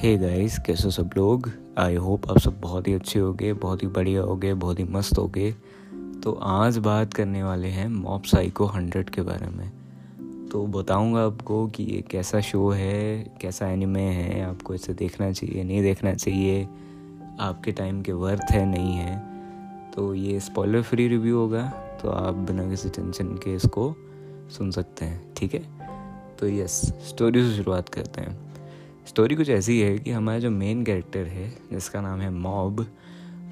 Hey guys कैसे सब लोग? आई होप आप सब बहुत ही अच्छे होगे, बहुत ही बढ़िया होगे, बहुत ही मस्त होगे। तो आज बात करने वाले हैं मॉप साइको हंड्रेड के बारे में। तो बताऊँगा आपको कि ये कैसा शो है, कैसा एनिमे है, आपको इसे देखना चाहिए, नहीं देखना चाहिए, आपके टाइम के वर्थ है, नहीं है। तो ये स्पॉइलर फ्री रिव्यू होगा तो आप बिना किसी टेंशन के इसको सुन सकते हैं, ठीक है? तो यस स्टोरी से शुरुआत करते हैं। स्टोरी कुछ ऐसी है कि हमारा जो मेन कैरेक्टर है जिसका नाम है मॉब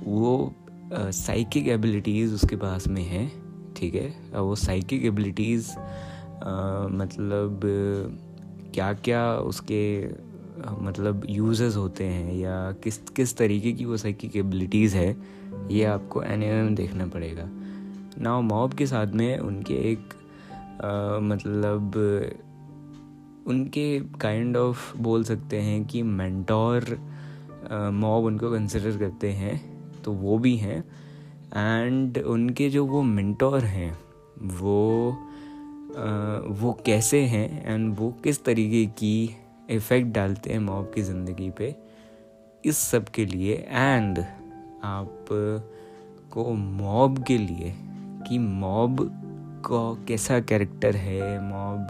वो साइकिक uh, एबिलिटीज़ उसके पास में है ठीक है? और वो साइकिक एबिलिटीज़ uh, मतलब क्या क्या उसके मतलब यूजेस होते हैं या किस किस तरीके की वो साइकिक एबिलिटीज़ है ये आपको एन में देखना पड़ेगा। ना मॉब के साथ में उनके एक मतलब उनके काइंड kind ऑफ़ of बोल सकते हैं कि मेंटोर मॉब उनको कंसिडर करते हैं तो वो भी हैं। एंड उनके जो वो मेंटोर हैं वो uh, वो कैसे हैं एंड वो किस तरीके की इफ़ेक्ट डालते हैं मॉब की ज़िंदगी पे इस सब के लिए। एंड आप को मॉब के लिए कि मॉब का कैसा कैरेक्टर है मॉब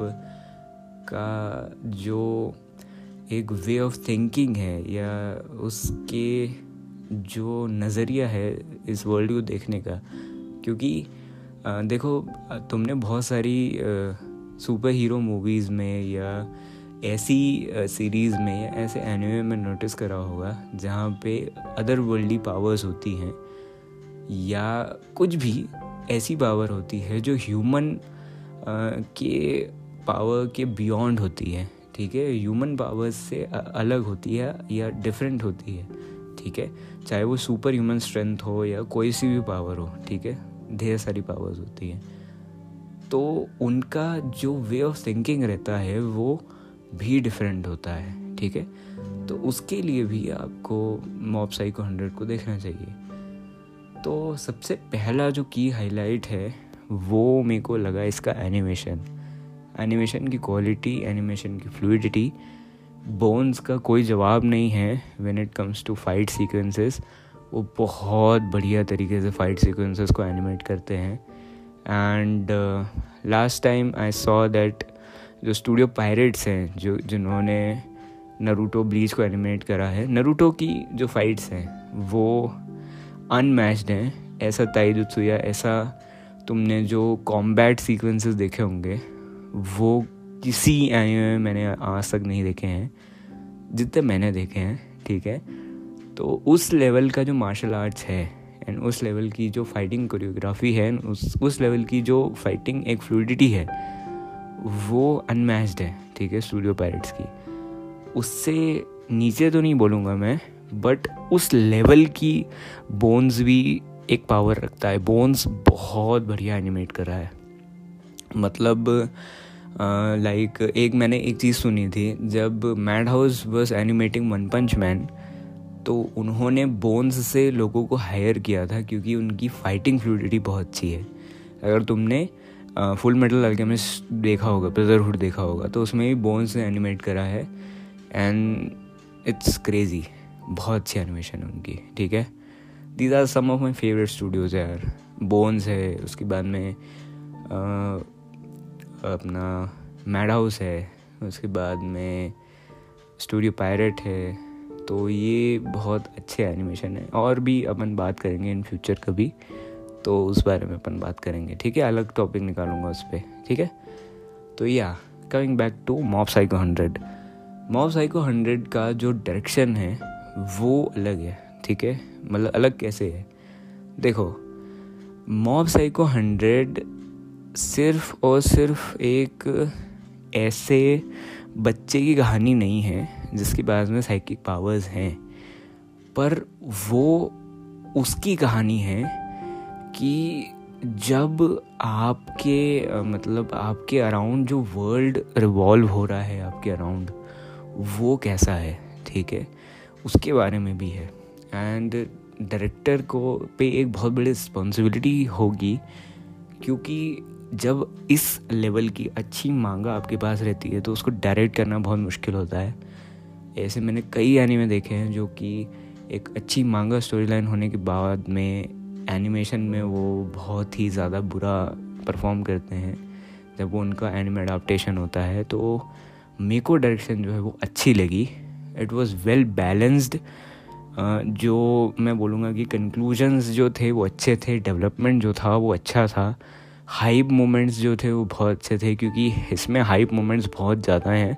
का जो एक वे ऑफ़ थिंकिंग है या उसके जो नज़रिया है इस वर्ल्ड को देखने का। क्योंकि देखो, तुमने बहुत सारी सुपर हीरो मूवीज़ में या ऐसी सीरीज़ में या ऐसे एनिमे में नोटिस करा होगा जहाँ पे अदर वर्ल्डली पावर्स होती हैं या कुछ भी ऐसी पावर होती है जो ह्यूमन के पावर के बियॉन्ड होती है, ठीक है? ह्यूमन पावर्स से अलग होती है या डिफरेंट होती है, ठीक है? चाहे वो सुपर ह्यूमन स्ट्रेंथ हो या कोई सी भी पावर हो, ठीक है? ढेर सारी पावर्स होती हैं। तो उनका जो वे ऑफ़ थिंकिंग रहता है वो भी डिफरेंट होता है, ठीक है? तो उसके लिए भी आपको मॉब साइको हंड्रेड को देखना चाहिए। तो सबसे पहला जो की हाईलाइट है वो मेरे को लगा इसका एनिमेशन एनिमेशन की क्वालिटी एनिमेशन की फ्लूडिटी बोन्स का कोई जवाब नहीं है when it comes to fight sequences वो बहुत बढ़िया तरीके से फाइट सीक्वेंसेस को एनिमेट करते हैं। And last time I saw that जो स्टूडियो पायरेट्स हैं, जो, जिन्होंने नरूटो ब्लीच को एनिमेट करा है नरूटो की जो फाइट्स हैं, वो अनमैच्ड हैं। ऐसा ताइजुत्सु या ऐसा तुमने जो कॉम्बैट सीक्वेंसेस देखे होंगे वो किसी एनिमे में मैंने आज तक नहीं देखे हैं। जितने मैंने देखे हैं, ठीक है? तो उस लेवल का जो मार्शल आर्ट्स है एंड उस लेवल की जो फाइटिंग कोरियोग्राफी है उस उस लेवल की जो फाइटिंग एक फ्लूडिटी है, वो अनमैच्ड है, ठीक है स्टूडियो पैरट्स की। उससे नीचे तो नहीं बोलूँगा मैं बट उस लेवल की बोन्स भी एक पावर रखता है। बोन्स बहुत बढ़िया एनिमेट कर रहा है। मतलब लाइक एक मैंने एक चीज़ सुनी थी, जब Madhouse was animating One Punch Man तो उन्होंने बोन्स से लोगों को हायर किया था क्योंकि उनकी फाइटिंग फ्लूडिटी बहुत अच्छी है। अगर तुमने फुल मेटल अल्केमिस्ट देखा होगा ब्रदरहुड देखा होगा तो उसमें भी बोन्स ने एनिमेट करा है एंड इट्स क्रेजी बहुत अच्छी एनिमेशन है उनकी, ठीक है? These are some of my favourite studios यार। बोन्स है, उसके बाद में अपना मैड हाउस है, उसके बाद में स्टूडियो पायरेट है तो ये बहुत अच्छे एनिमेशन है। और भी अपन बात करेंगे इन फ्यूचर कभी तो उस बारे में अपन बात करेंगे, ठीक है? अलग टॉपिक निकालूँगा उस पर ठीक है? तो yeah coming back to Mob Psycho hundred Mob Psycho hundred का जो डायरेक्शन है, वो अलग है, ठीक है? मतलब अलग कैसे है? देखो मॉब साइको हंड्रेड सिर्फ़ और सिर्फ़ एक ऐसे बच्चे की कहानी नहीं है, जिसके पास में साइकिक पावर्स हैं, पर वो उसकी कहानी है कि जब आपके मतलब आपके अराउंड जो वर्ल्ड रिवॉल्व हो रहा है, आपके अराउंड वो कैसा है, ठीक है? उसके बारे में भी है। एंड डायरेक्टर को पे एक बहुत बड़ी रिस्पॉन्सिबिलिटी होगी, क्योंकि जब इस लेवल की अच्छी मांगा आपके पास रहती है तो उसको डायरेक्ट करना बहुत मुश्किल होता है। ऐसे मैंने कई एनिमे देखे हैं जो कि एक अच्छी मांगा स्टोरी लाइन होने के बाद में एनिमेशन में वो बहुत ही ज़्यादा बुरा परफॉर्म करते हैं। जब वो उनका एनिमे अडाप्टेशन होता है तो मेको डायरेक्शन जो है वो अच्छी लगी। इट वॉज़ वेल बैलेंस्ड जो मैं बोलूँगा कि कंक्लूजन्स जो थे वो अच्छे थे डेवलपमेंट जो था वो अच्छा था। हाइप मोमेंट्स जो थे वो बहुत अच्छे थे, क्योंकि इसमें हाइप मोमेंट्स बहुत ज़्यादा हैं।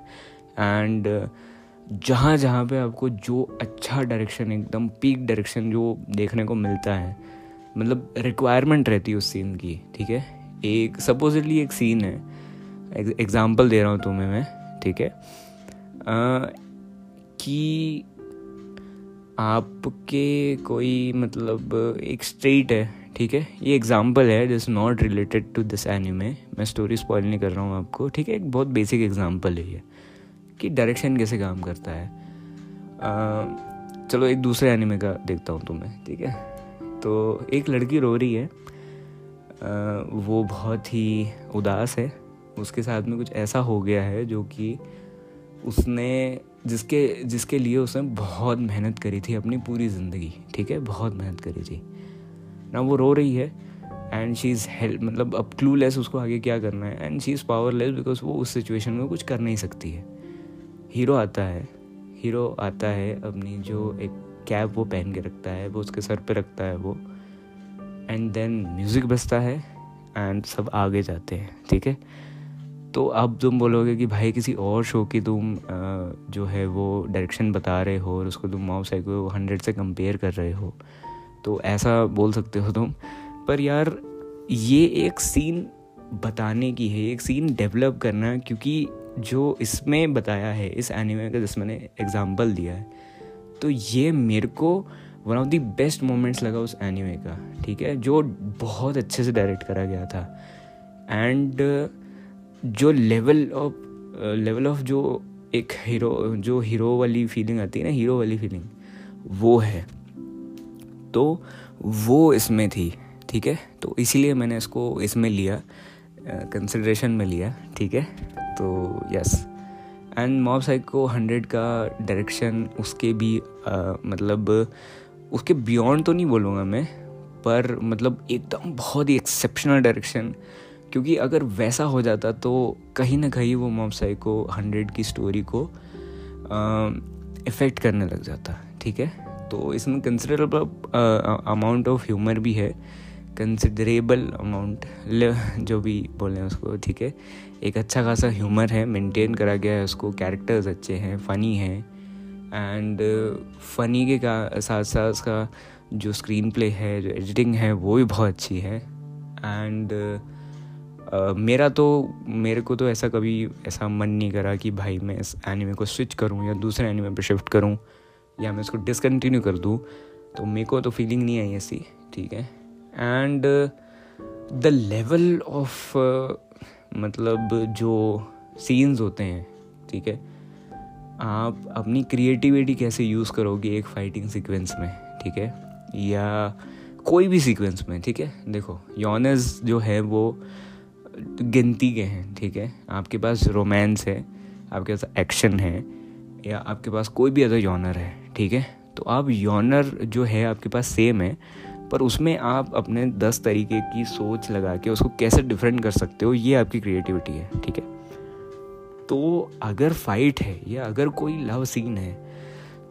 एंड जहाँ जहाँ पे आपको जो अच्छा डायरेक्शन एकदम पीक डायरेक्शन जो देखने को मिलता है मतलब रिक्वायरमेंट रहती है उस सीन की, ठीक है? एक सपोजिटली एक सीन है। एग्ज़ाम्पल दे रहा हूँ तुम्हें मैं, ठीक है? कि आपके कोई मतलब एक स्ट्रीट है ठीक है? ये एग्ज़ाम्पल है this not related to this anime मैं स्टोरी स्पॉइल नहीं कर रहा हूँ आपको ठीक है? एक बहुत बेसिक एग्ज़ाम्पल है ये कि डायरेक्शन कैसे काम करता है। आ, चलो एक दूसरे एनिमे का देखता हूँ तुम्हें ठीक है? तो एक लड़की रो रही है। आ, वो बहुत ही उदास है। उसके साथ में कुछ ऐसा हो गया है जो कि उसने जिसके जिसके लिए उसने बहुत मेहनत करी थी अपनी पूरी ज़िंदगी ठीक है? बहुत मेहनत करी थी। ना वो रो रही है एंड शी इज़ हेल्प मतलब अब क्लू लेस उसको आगे क्या करना है and she is powerless because वो उस सिचुएशन में कुछ कर नहीं सकती है। हीरो आता है हीरो आता है अपनी जो एक कैप वो पहन के रखता है, वो उसके सर पे रखता है वो एंड देन म्यूज़िक बजता है एंड सब आगे जाते हैं, ठीक है? तो अब तुम बोलोगे कि भाई किसी और शो की तुम जो है वो डायरेक्शन बता रहे हो और उसको तुम माओ साइको हंड्रेड से कंपेयर कर रहे हो। तो ऐसा बोल सकते हो तुम। पर यार, ये एक सीन बताने की है, एक सीन डेवलप करना क्योंकि जो इसमें बताया है, इस एनिमे का जिस मैंने एग्ज़ाम्पल दिया है तो ये मेरे को one of the best moments लगा उस एनिमे का, ठीक है? जो बहुत अच्छे से डायरेक्ट करा गया था। एंड जो लेवल ऑफ़ लेवल ऑफ़ जो एक हीरो जो हीरो वाली फीलिंग आती है ना हीरो वाली फीलिंग वो है। तो वो इसमें थी ठीक है? तो इसीलिए मैंने इसको इसमें लिया कंसिड्रेशन में लिया ठीक है? तो yes and Mob Psycho hundred का डायरेक्शन उसके भी आ, मतलब उसके बियॉन्ड तो नहीं बोलूँगा मैं पर मतलब एकदम बहुत ही एक्सेप्शनल डायरेक्शन क्योंकि अगर वैसा हो जाता तो कहीं ना कहीं वो मॉब साइको हंड्रेड की स्टोरी को इफ़ेक्ट करने लग जाता ठीक है? तो इसमें कंसिडरेबल अमाउंट ऑफ़ ह्यूमर भी है. कंसिडरेबल अमाउंट जो भी बोलें उसको ठीक है? एक अच्छा खासा ह्यूमर है मेंटेन करा गया है उसको. कैरेक्टर्स अच्छे हैं फ़नी हैं. एंड फ़नी के का साथ साथ उसका जो स्क्रीन प्ले है जो एडिटिंग है वो भी बहुत अच्छी है. एंड uh, मेरा तो मेरे को तो ऐसा कभी ऐसा मन नहीं करा कि भाई मैं इस एनिमे को स्विच करूँ या दूसरे एनिमे पर शिफ्ट करूँ. या मैं इसको डिसकंटिन्यू कर दूँ तो मेरे को तो फीलिंग नहीं आई ऐसी, ठीक है? एंड द लेवल ऑफ़ मतलब जो सीन्स होते हैं, ठीक है? आप अपनी क्रिएटिविटी कैसे यूज़ करोगे एक फाइटिंग सीक्वेंस में, ठीक है? या कोई भी सीक्वेंस में, ठीक है? देखो योनस जो है वो गिनती के हैं, ठीक है? आपके पास रोमांस है, आपके पास एक्शन है, या आपके पास कोई भी अदर योनर है ठीक है? तो आप योनर जो है आपके पास सेम है पर उसमें आप अपने दस तरीके की सोच लगा के उसको कैसे डिफरेंट कर सकते हो ये आपकी क्रिएटिविटी है ठीक है? तो अगर फाइट है या अगर कोई लव सीन है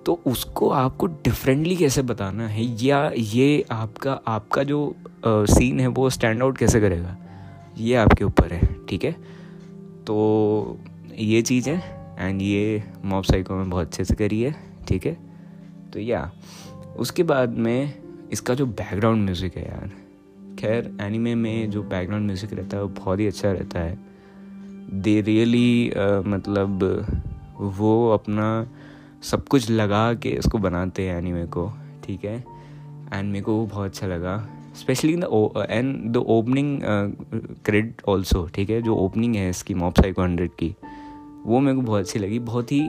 तो उसको आपको डिफरेंटली कैसे बताना है या ये आपका आपका जो आ, सीन है वो स्टैंड आउट कैसे करेगा ये आपके ऊपर है ठीक है? तो ये चीज़ है एंड ये मॉब साइको में बहुत अच्छे से करी है ठीक है? तो या उसके बाद में इसका जो बैकग्राउंड म्यूज़िक है यार खैर एनिमे में जो बैकग्राउंड म्यूज़िक रहता है वो बहुत ही अच्छा रहता है। दे रियली uh, मतलब वो अपना सब कुछ लगा के इसको बनाते हैं एनिमे को ठीक है? एंड मेरे को वो बहुत अच्छा लगा। Specially the end the opening credit also ठीक है? जो ओपनिंग है इसकी मॉप साइको हंड्रेड की वो मेरे को बहुत अच्छी लगी। बहुत ही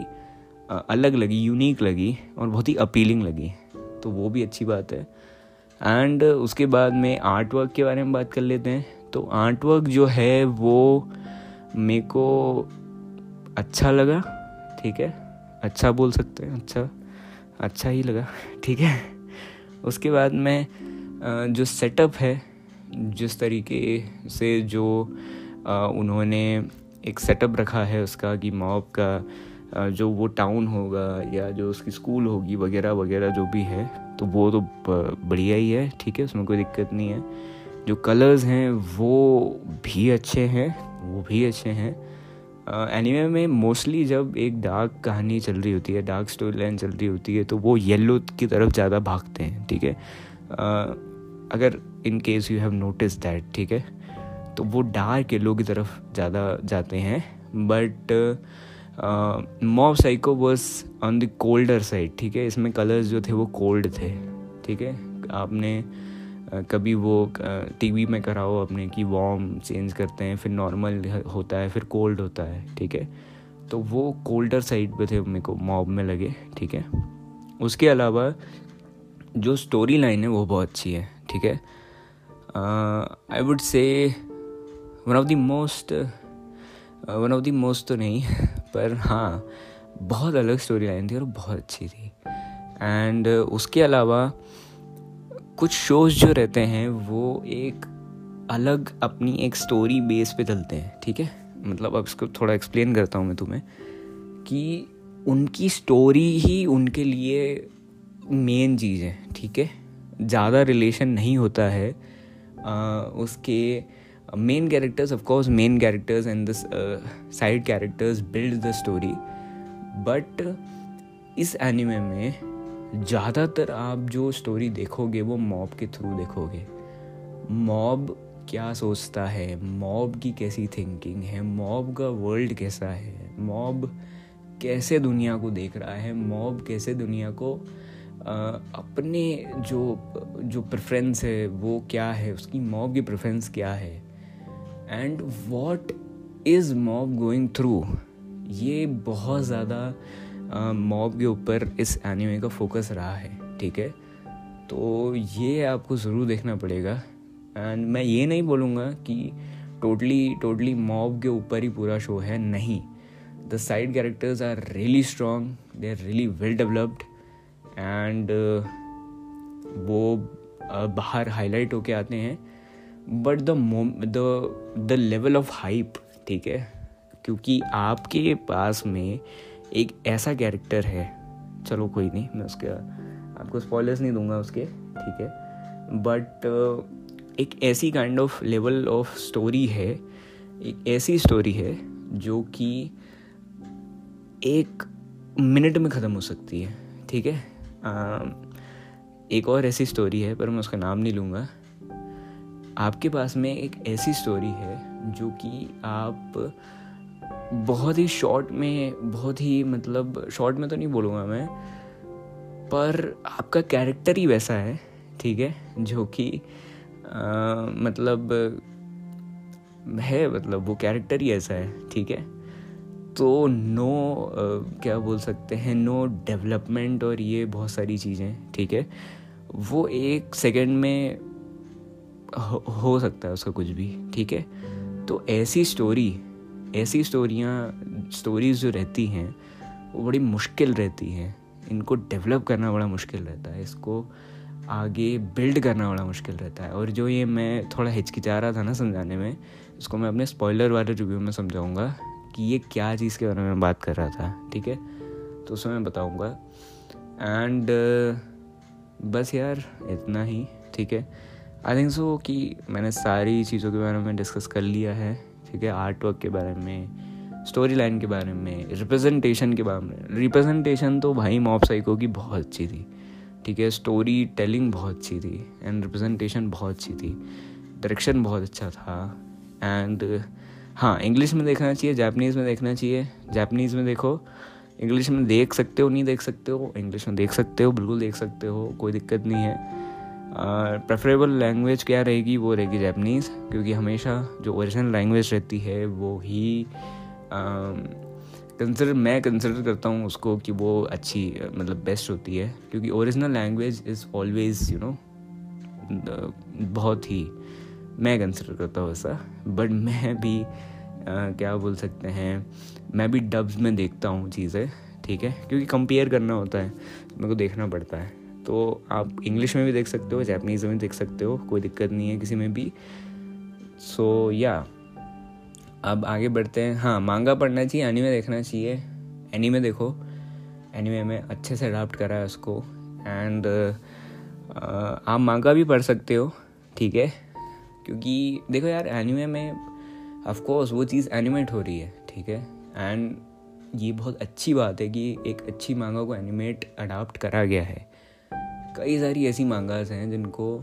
अलग लगी यूनिक लगी और बहुत ही अपीलिंग लगी। तो वो भी अच्छी बात है। एंड उसके बाद में आर्ट वर्क के बारे में बात कर लेते हैं। तो आर्ट वर्क जो है वो मेरे को अच्छा लगा, ठीक है? अच्छा बोल सकते हैं अच्छा अच्छा ही लगा, ठीक है? उसके बाद में जो सेटअप है, जिस तरीके से जो उन्होंने एक सेटअप रखा है उसका कि मॉब का जो वो टाउन होगा या जो उसकी स्कूल होगी, वगैरह वगैरह जो भी है तो वो तो बढ़िया ही है, ठीक है, उसमें कोई दिक्कत नहीं है। जो कलर्स हैं, वो भी अच्छे हैं, वो भी अच्छे हैं। एनीमे में मोस्टली जब एक डार्क कहानी चल रही होती है डार्क स्टोरी लाइन चल रही होती है तो वो येलो की तरफ़ ज़्यादा भागते हैं, ठीक है। अगर in case you have notice that ठीक है तो वो डार्क येलो की तरफ़ ज़्यादा जाते हैं but Mob Psycho was on the colder side ठीक है? इसमें कलर्स जो थे वो कोल्ड थे, ठीक है? आपने कभी वो टीवी में कराओ अपने की वार्म चेंज करते हैं, फिर नॉर्मल होता है, फिर कोल्ड होता है, ठीक है? तो वो कोल्डर साइड पे थे मेरे को मॉब में लगे, ठीक है? उसके अलावा जो स्टोरी लाइन है वो बहुत अच्छी है, ठीक है? I would say one of the most one of the most तो नहीं पर हाँ बहुत अलग स्टोरी लाइन थी और बहुत अच्छी थी। एंड उसके अलावा कुछ शोज़ जो रहते हैं वो एक अलग अपनी एक स्टोरी बेस पे चलते हैं ठीक है? मतलब अब इसको थोड़ा एक्सप्लेन करता हूँ मैं तुम्हें कि उनकी स्टोरी ही उनके लिए मेन चीज़ है ठीक है? ज़्यादा रिलेशन नहीं होता है आ, उसके of course main characters and the uh, side characters build the story. But इस एनिमे में ज़्यादातर आप जो स्टोरी देखोगे वो मॉब के थ्रू देखोगे। मॉब क्या सोचता है? मॉब की कैसी थिंकिंग है? मॉब का वर्ल्ड कैसा है? मॉब कैसे दुनिया को देख रहा है? मॉब कैसे दुनिया को आ, अपने जो जो प्रेफरेंस है वो क्या है? उसकी मॉब की प्रेफरेंस क्या है? And what is Mob going through ये बहुत ज़्यादा मॉब के ऊपर इस एनिमे का फोकस रहा है, ठीक है? तो ये आपको ज़रूर देखना पड़ेगा। एंड मैं ये नहीं बोलूँगा कि टोटली टोटली मॉब के ऊपर ही पूरा शो है, नहीं। The side characters are really strong they are really well developed and वो बाहर हाईलाइट होके आते हैं। But the the the level of hype ठीक है? क्योंकि आपके पास में एक ऐसा कैरेक्टर है। चलो कोई नहीं, मैं उसके, आपको स्पॉयलर्स नहीं दूँगा उसके, ठीक है? बट एक ऐसी kind of level of story है, एक ऐसी स्टोरी है, जो कि एक मिनट में ख़त्म हो सकती है, ठीक है? एक और ऐसी स्टोरी है, पर मैं उसका नाम नहीं लूँगा। आपके पास में एक ऐसी स्टोरी है जो कि आप बहुत ही शॉर्ट में बहुत ही मतलब शॉर्ट में तो नहीं बोलूँगा मैं पर आपका कैरेक्टर ही वैसा है ठीक है? जो कि मतलब है मतलब वो कैरेक्टर ही ऐसा है ठीक है? तो नो आ, क्या बोल सकते हैं नो डेवलपमेंट और ये बहुत सारी चीज़ें ठीक है? वो एक सेकंड में हो, सकता है उसका कुछ भी ठीक है? तो ऐसी स्टोरी ऐसी स्टोरियाँ स्टोरीज जो रहती हैं वो बड़ी मुश्किल रहती हैं। इनको डेवलप करना बड़ा मुश्किल रहता है इसको आगे बिल्ड करना बड़ा मुश्किल रहता है। और जो ये मैं थोड़ा हिचकिचा रहा था ना समझाने में इसको मैं अपने स्पॉइलर वाले रिव्यू में समझाऊँगा कि ये क्या चीज़ के बारे में बात कर रहा था ठीक है? तो उसमें मैं बताऊँगा। एंड बस यार इतना ही ठीक है? आई थिंक सो कि मैंने सारी चीज़ों के बारे में डिस्कस कर लिया है, ठीक है? आर्ट वर्क के बारे में स्टोरी लाइन के बारे में रिप्रेजेंटेशन के बारे में। रिप्रेजेंटेशन तो भाई मॉब साइको की बहुत अच्छी थी, ठीक है? स्टोरी टेलिंग बहुत अच्छी थी एंड रिप्रेजेंटेशन बहुत अच्छी थी। डायरेक्शन बहुत अच्छा था एंड हाँ इंग्लिश में देखना चाहिए जापनीज़ में देखना चाहिए। जापनीज़ में देखो इंग्लिश में देख सकते हो, नहीं देख सकते हो इंग्लिश में देख सकते हो, बिल्कुल देख सकते हो, कोई दिक्कत नहीं है। प्रेफरेबल लैंग्वेज क्या रहेगी वो रहेगी जैपनीज़ क्योंकि हमेशा जो ओरिजिनल लैंग्वेज रहती है वो ही कंसिडर मैं कंसिडर करता हूँ उसको कि वो अच्छी मतलब बेस्ट होती है क्योंकि original language is always you know बहुत ही मैं कंसिडर करता हूँ ऐसा बट मैं भी uh, क्या बोल सकते हैं मैं भी डब्स में देखता हूँ चीज़ें ठीक है क्योंकि कंपेयर करना होता है मेरे को देखना पड़ता है। तो आप इंग्लिश में भी देख सकते हो जैपनीज़ में देख सकते हो कोई दिक्कत नहीं है किसी में भी। सो so, या yeah, अब आगे बढ़ते हैं। हाँ मांगा पढ़ना चाहिए एनीमे देखना चाहिए। एनीमे देखो। एनीमे में अच्छे से अडाप्ट करा है उसको। एंड uh, आप मांगा भी पढ़ सकते हो ठीक है? क्योंकि देखो यार एनीमे में ऑफकोर्स वो चीज़ एनिमेट हो रही है ठीक है? एंड ये बहुत अच्छी बात है कि एक अच्छी मांगा को एनिमेट अडाप्ट करा गया है। कई सारी ऐसी मांगास हैं जिनको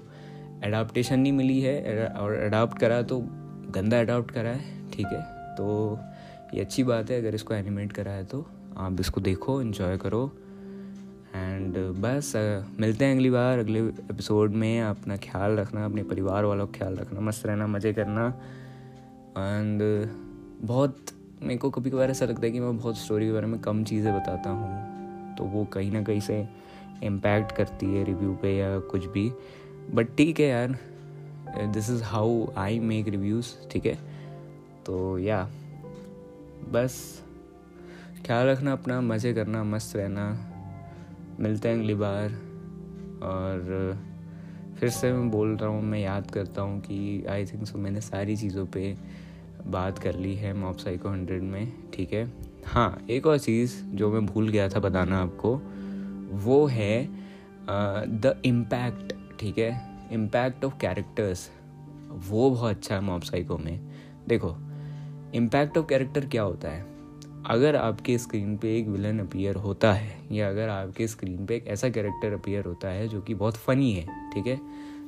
अडाप्टेशन नहीं मिली है, और अडाप्ट करा तो गंदा अडाप्ट करा है, ठीक है? तो ये अच्छी बात है, अगर इसको एनिमेट करा है तो आप इसको देखो इन्जॉय करो। एंड बस मिलते हैं अगली बार, अगले एपिसोड में। अपना ख्याल रखना, अपने परिवार वालों का ख्याल रखना, मस्त रहना, मज़े करना। एंड बहुत, मेरे को कभी कभार ऐसा लगता है कि मैं बहुत स्टोरी के बारे में कम चीज़ें बताता हूँ। तो वो कहीं ना कहीं से इम्पैक्ट करती है रिव्यू पे या कुछ भी। बट ठीक है यार this is how I make reviews ठीक है? तो या बस ख्याल रखना अपना, मज़े करना, मस्त रहना। मिलते हैं अगली बार। और फिर से मैं बोल रहा हूँ, मैं याद करता हूँ कि आई थिंक सो मैंने सारी चीज़ों पे बात कर ली है मॉप साइको हंड्रेड में, ठीक है? हाँ एक और चीज़ जो मैं भूल गया था बताना आपको वो है द इम्पैक्ट ठीक है? इम्पैक्ट ऑफ़ कैरेक्टर्स वो बहुत अच्छा है मॉप साइको में। देखो इम्पैक्ट ऑफ़ कैरेक्टर क्या होता है? अगर आपके स्क्रीन पे एक विलन अपीयर होता है, या अगर आपके स्क्रीन पे एक ऐसा कैरेक्टर अपीयर होता है जो कि बहुत फ़नी है, ठीक है?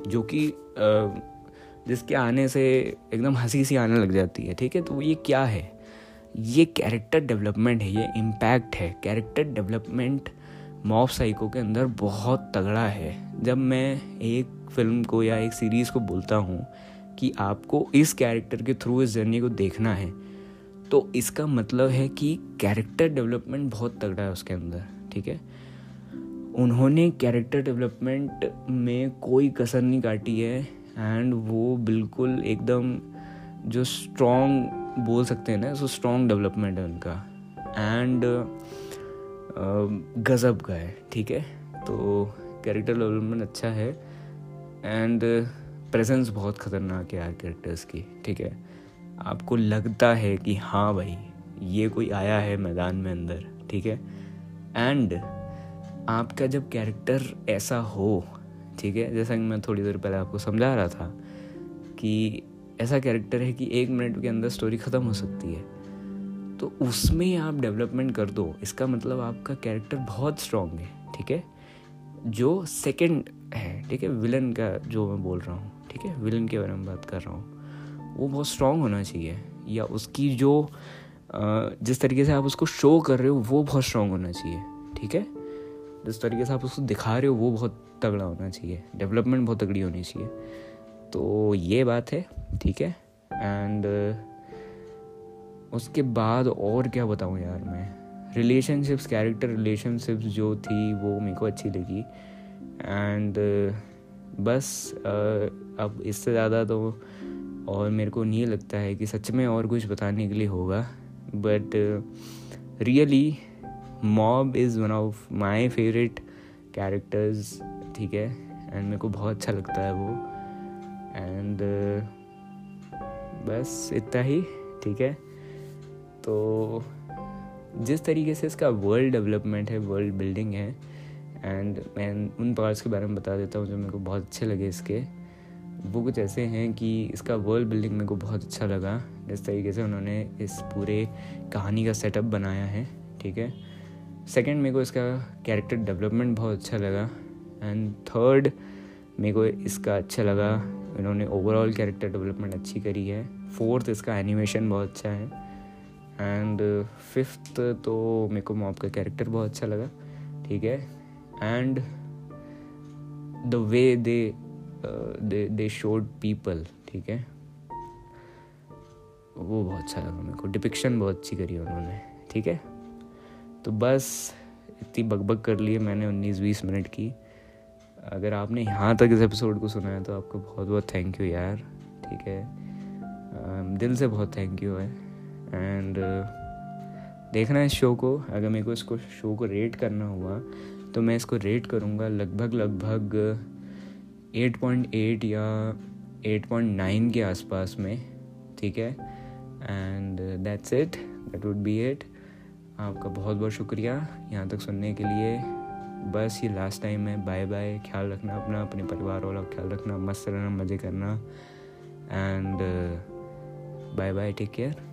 जो कि जिसके आने से एकदम हँसी सी आने लग जाती है, ठीक है? तो ये क्या है? ये कैरेक्टर डेवलपमेंट है, ये इम्पैक्ट है। कैरेक्टर डेवलपमेंट मॉफ साइको के अंदर बहुत तगड़ा है। जब मैं एक फ़िल्म को या एक सीरीज़ को बोलता हूँ कि आपको इस कैरेक्टर के थ्रू इस जर्नी को देखना है तो इसका मतलब है कि कैरेक्टर डेवलपमेंट बहुत तगड़ा है उसके अंदर, ठीक है? उन्होंने कैरेक्टर डेवलपमेंट में कोई कसर नहीं काटी है एंड वो बिल्कुल एकदम जो स्ट्रॉन्ग बोल सकते हैं ना सो स्ट्रॉन्ग डेवलपमेंट है उनका। एंड गज़ब का है, ठीक है? तो कैरेक्टर डेवलपमेंट अच्छा है एंड प्रेजेंस बहुत ख़तरनाक है यार कैरेक्टर्स की, ठीक है? आपको लगता है कि हाँ भाई, ये कोई आया है मैदान में अंदर, ठीक है? एंड आपका जब कैरेक्टर ऐसा हो, ठीक है? जैसा कि मैं थोड़ी देर पहले आपको समझा रहा था कि ऐसा कैरेक्टर है कि एक मिनट के अंदर स्टोरी ख़त्म हो सकती है। तो उसमें आप डेवलपमेंट कर दो। इसका मतलब आपका कैरेक्टर बहुत स्ट्रांग है, ठीक है? जो सेकंड है, ठीक है? विलन का जो मैं बोल रहा हूँ, ठीक है? विलन के बारे में बात कर रहा हूँ, वो बहुत स्ट्रांग होना चाहिए। या उसकी जो जिस तरीके से आप उसको शो कर रहे हो, वो बहुत स्ट्रांग होना चाहिए, ठीक है? जिस तरीके से आप उसको दिखा रहे हो, वो बहुत तगड़ा होना चाहिए। डेवलपमेंट बहुत तगड़ी होनी चाहिए। तो ये बात है, ठीक है? एंड उसके बाद और क्या बताऊँ यार मैं? रिलेशनशिप्स कैरेक्टर रिलेशनशिप्स जो थी वो मेरे को अच्छी लगी। एंड बस अब इससे ज़्यादा तो और मेरे को नहीं लगता है कि सच में और कुछ बताने के लिए होगा। But really Mob is one of my favourite characters ठीक है? एंड मेरे को बहुत अच्छा लगता है वो। एंड uh, बस इतना ही ठीक है? तो जिस तरीके से इसका वर्ल्ड डेवलपमेंट है वर्ल्ड बिल्डिंग है एंड मैं उन पार्ट्स के बारे में बता देता हूँ जो मेरे को बहुत अच्छे लगे इसके। वो कुछ ऐसे हैं कि इसका वर्ल्ड बिल्डिंग मेरे को बहुत अच्छा लगा। जिस तरीके से उन्होंने इस पूरे कहानी का सेटअप बनाया है, ठीक है? सेकेंड मेरे को इसका कैरेक्टर डेवलपमेंट बहुत अच्छा लगा। एंड थर्ड मेरे को इसका अच्छा लगा। इन्होंने ओवरऑल कैरेक्टर डेवलपमेंट अच्छी करी है। फोर्थ इसका एनिमेशन बहुत अच्छा है। एंड फिफ्थ तो मेरे को मॉप का कैरेक्टर बहुत अच्छा लगा, ठीक है? And the way they they showed people ठीक है? वो बहुत अच्छा लगा मेरे को। डिपिक्शन बहुत अच्छी करी उन्होंने, ठीक है? तो बस इतनी बकबक कर ली है मैंने उन्नीस बीस मिनट की। अगर आपने यहाँ तक इस एपिसोड को सुना है तो आपको बहुत बहुत थैंक यू यार, ठीक है? दिल से बहुत थैंक यू है। एंड देखना इस शो को। अगर मेरे को इसको शो को रेट करना हुआ तो मैं इसको रेट करूँगा लगभग लगभग 8.8 या 8.9 के आसपास में, ठीक है? And that's it that would be it आपका बहुत बहुत शुक्रिया यहाँ तक सुनने के लिए। बस ये लास्ट टाइम है। बाय बाय ख्याल रखना अपना, अपने परिवार वालों का ख्याल रखना, मस्त रहना, मज़े करना। And bye bye take care